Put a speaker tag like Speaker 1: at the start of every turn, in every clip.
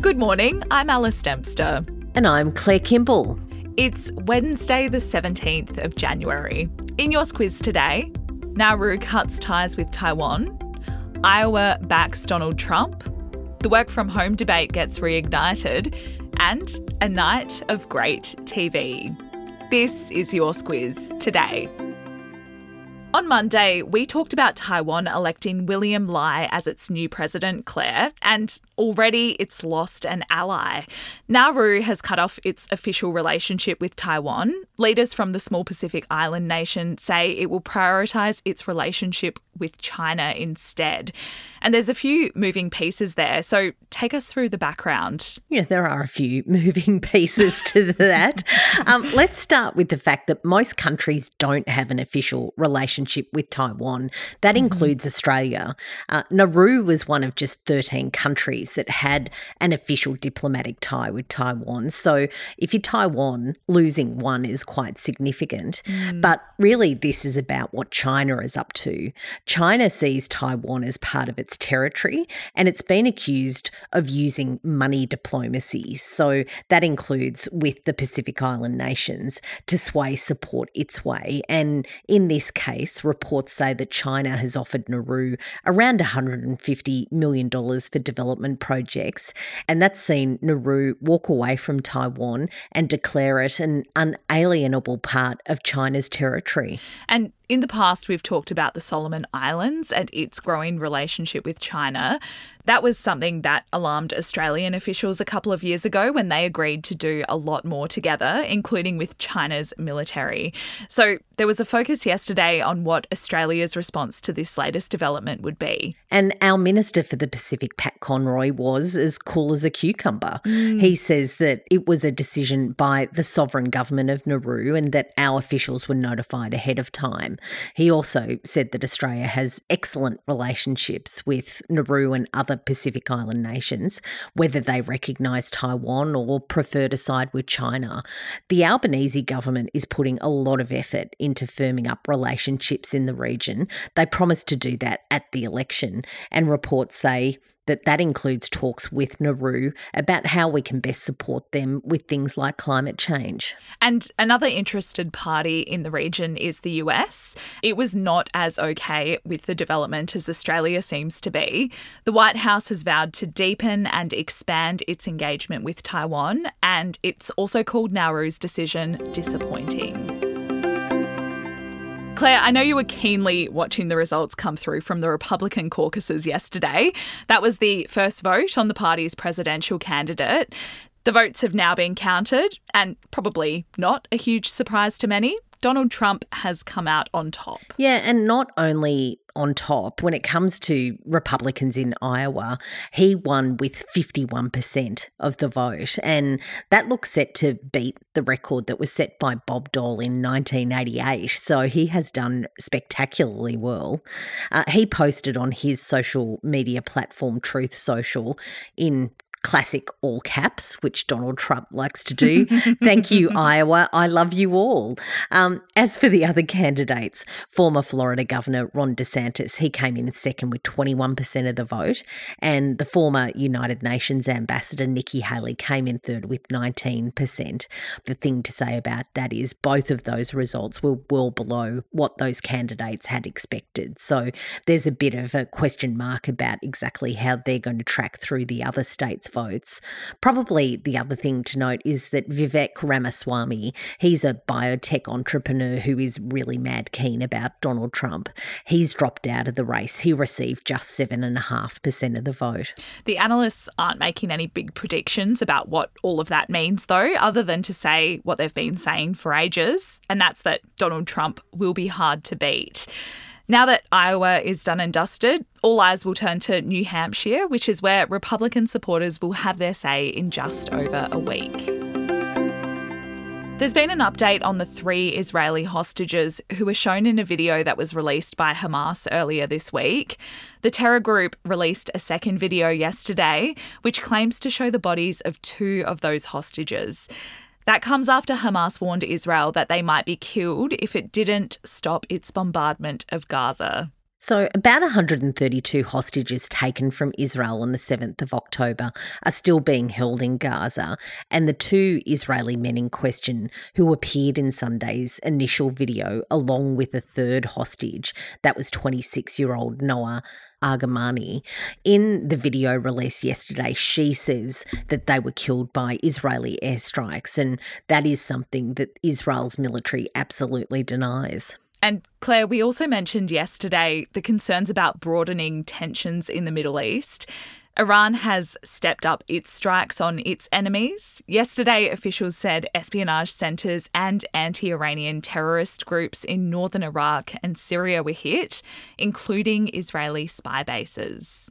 Speaker 1: Good morning, I'm Alice Dempster.
Speaker 2: And I'm Claire Kimball.
Speaker 1: It's Wednesday, the 17th of January. In your Squiz today, Nauru cuts ties with Taiwan, Iowa backs Donald Trump, the work from home debate gets reignited, and a night of great TV. This is your Squiz today. On Monday, we talked about Taiwan electing William Lai as its new president, Claire, and already it's lost an ally. Nauru has cut off its official relationship with Taiwan. Leaders from the small Pacific island nation say it will prioritise its relationship with China instead. And there's a few moving pieces there. So take us through the background.
Speaker 2: Yeah, there are a few moving pieces to that. um, let's start with the fact that most countries don't have an official relationship with Taiwan. That mm-hmm. includes Australia. Uh, Nauru was one of just 13 countries that had an official diplomatic tie with Taiwan. So if you're Taiwan, losing one is quite significant. Mm. But really, this is about what China is up to. China sees Taiwan as part of its territory and it's been accused of using money diplomacy. So that includes with the Pacific Island nations to sway support its way. And in this case, reports say that China has offered Nauru around $150 million for development projects. And that's seen Nauru walk away from Taiwan and declare it an unalienable part of China's territory.
Speaker 1: And in the past, we've talked about the Solomon Islands and its growing relationship with China. That was something that alarmed Australian officials a couple of years ago when they agreed to do a lot more together, including with China's military. So there was a focus yesterday on what Australia's response to this latest development would be.
Speaker 2: And our Minister for the Pacific, Pat Conroy, was as cool as a cucumber. Mm. He says that it was a decision by the sovereign government of Nauru and that our officials were notified ahead of time. He also said that Australia has excellent relationships with Nauru and other Pacific Island nations, whether they recognise Taiwan or prefer to side with China. The Albanese government is putting a lot of effort into firming up relationships in the region. They promised to do that at the election, and reports say that that includes talks with Nauru about how we can best support them with things like climate change.
Speaker 1: And another interested party in the region is the US. It was not as okay with the development as Australia seems to be. The White House has vowed to deepen and expand its engagement with Taiwan, and it's also called Nauru's decision disappointing. Claire, I know you were keenly watching the results come through from the Republican caucuses yesterday. That was the first vote on the party's presidential candidate. The votes have now been counted, and probably not a huge surprise to many. Donald Trump has come out on top.
Speaker 2: Yeah, and not only on top when it comes to Republicans in Iowa, he won with 51% of the vote. And that looks set to beat the record that was set by Bob Dole in 1988. So he has done spectacularly well. Uh, he posted on his social media platform, Truth Social, in classic all caps, which Donald Trump likes to do. Thank you, Iowa. I love you all. Um, as for the other candidates, former Florida Governor Ron DeSantis, he came in second with 21% of the vote, and the former United Nations Ambassador Nikki Haley came in third with 19%. The thing to say about that is both of those results were well below what those candidates had expected. So there's a bit of a question mark about exactly how they're going to track through the other states' votes. Probably the other thing to note is that Vivek Ramaswamy, he's a biotech entrepreneur who is really mad keen about Donald Trump. He's dropped out of the race. He received just 7.5% of the vote.
Speaker 1: The analysts aren't making any big predictions about what all of that means, though, other than to say what they've been saying for ages, and that's that Donald Trump will be hard to beat. Now that Iowa is done and dusted, all eyes will turn to New Hampshire, which is where Republican supporters will have their say in just over a week. There's been an update on the three Israeli hostages who were shown in a video that was released by Hamas earlier this week. The terror group released a second video yesterday, which claims to show the bodies of two of those hostages. That comes after Hamas warned Israel that they might be killed if it didn't stop its bombardment of Gaza.
Speaker 2: So, about 132 hostages taken from Israel on the 7th of October are still being held in Gaza, and the two Israeli men in question who appeared in Sunday's initial video, along with a third hostage, that was 26 year old Noa Argamani. In the video released yesterday, she says that they were killed by Israeli airstrikes, and that is something that Israel's military absolutely denies.
Speaker 1: And Claire, we also mentioned yesterday the concerns about broadening tensions in the Middle East. Iran has stepped up its strikes on its enemies. Yesterday, officials said espionage centres and anti Iranian terrorist groups in northern Iraq and Syria were hit, including Israeli spy bases.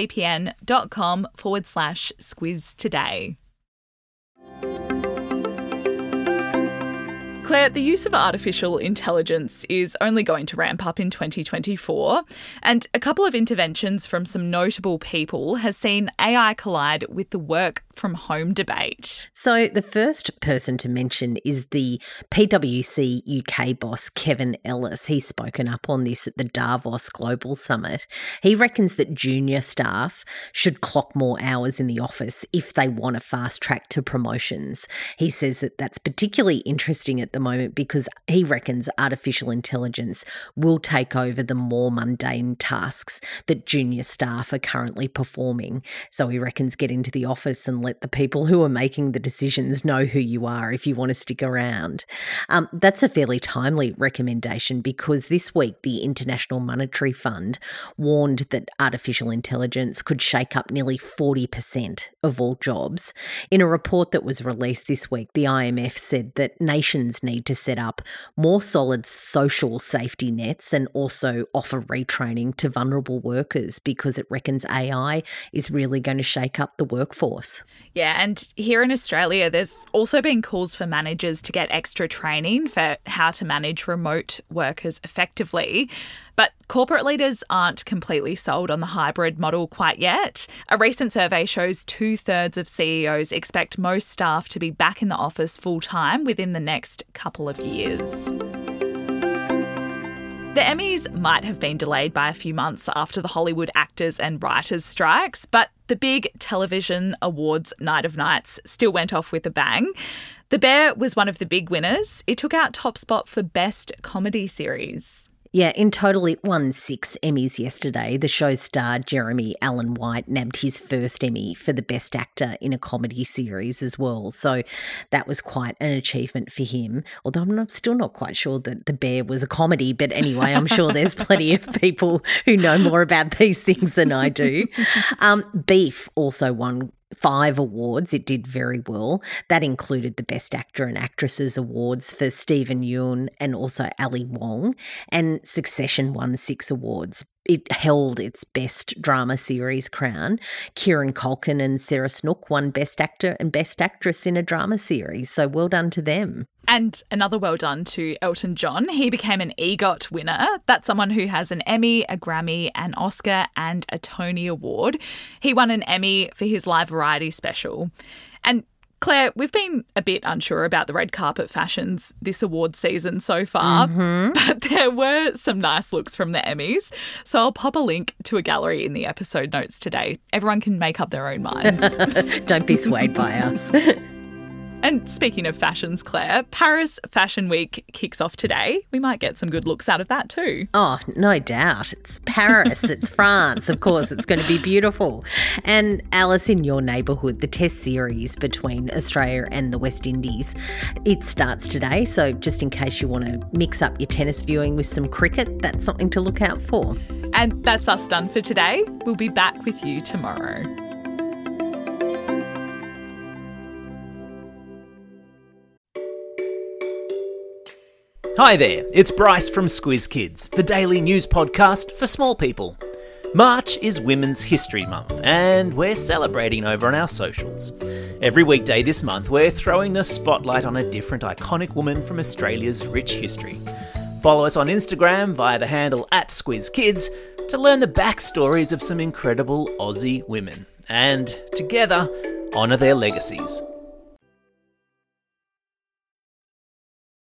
Speaker 1: nordvpn.com forward slash squiz today. Claire, the use of artificial intelligence is only going to ramp up in 2024, and a couple of interventions from some notable people has seen AI collide with the work from home debate.
Speaker 2: So, the first person to mention is the PwC UK boss, Kevin Ellis. He's spoken up on this at the Davos Global Summit. He reckons that junior staff should clock more hours in the office if they want a fast track to promotions. He says that that's particularly interesting at the moment because he reckons artificial intelligence will take over the more mundane tasks that junior staff are currently performing. So he reckons get into the office and let the people who are making the decisions know who you are if you want to stick around. Um, that's a fairly timely recommendation because this week the International Monetary Fund warned that artificial intelligence could shake up nearly 40% of all jobs. In a report that was released this week, the IMF said that nations need need to set up more solid social safety nets and also offer retraining to vulnerable workers because it reckons AI is really going to shake up the workforce.
Speaker 1: Yeah, and here in Australia, there's also been calls for managers to get extra training for how to manage remote workers effectively. But corporate leaders aren't completely sold on the hybrid model quite yet. A recent survey shows two thirds of CEOs expect most staff to be back in the office full time within the next couple of years. The Emmys might have been delayed by a few months after the Hollywood actors and writers strikes, but the big television awards night of nights still went off with a bang. The Bear was one of the big winners. It took out top spot for Best Comedy Series.
Speaker 2: Yeah, in total, it won six Emmys yesterday. The show's star, Jeremy Allen White, nabbed his first Emmy for the Best Actor in a Comedy Series as well. So that was quite an achievement for him. Although I'm not, still not quite sure that The Bear was a comedy. But anyway, I'm sure there's plenty of people who know more about these things than I do. Um, Beef also won five awards. It did very well. That included the Best Actor and Actresses awards for Steven Yeun and also Ali Wong. And Succession won six awards it held its best drama series crown. Kieran Culkin and Sarah Snook won Best Actor and Best Actress in a drama series. So well done to them.
Speaker 1: And another well done to Elton John. He became an EGOT winner. That's someone who has an Emmy, a Grammy, an Oscar, and a Tony Award. He won an Emmy for his live variety special. And Claire, we've been a bit unsure about the red carpet fashions this award season so far, mm-hmm. but there were some nice looks from the Emmys. So I'll pop a link to a gallery in the episode notes today. Everyone can make up their own minds.
Speaker 2: Don't be swayed by us.
Speaker 1: And speaking of fashions, Claire, Paris Fashion Week kicks off today. We might get some good looks out of that too.
Speaker 2: Oh, no doubt. It's Paris, it's France. Of course, it's going to be beautiful. And Alice, in your neighbourhood, the test series between Australia and the West Indies, it starts today. So, just in case you want to mix up your tennis viewing with some cricket, that's something to look out for.
Speaker 1: And that's us done for today. We'll be back with you tomorrow.
Speaker 3: Hi there, it's Bryce from Squiz Kids, the daily news podcast for small people. March is Women's History Month, and we're celebrating over on our socials. Every weekday this month, we're throwing the spotlight on a different iconic woman from Australia's rich history. Follow us on Instagram via the handle at SquizKids to learn the backstories of some incredible Aussie women, and together, honour their legacies.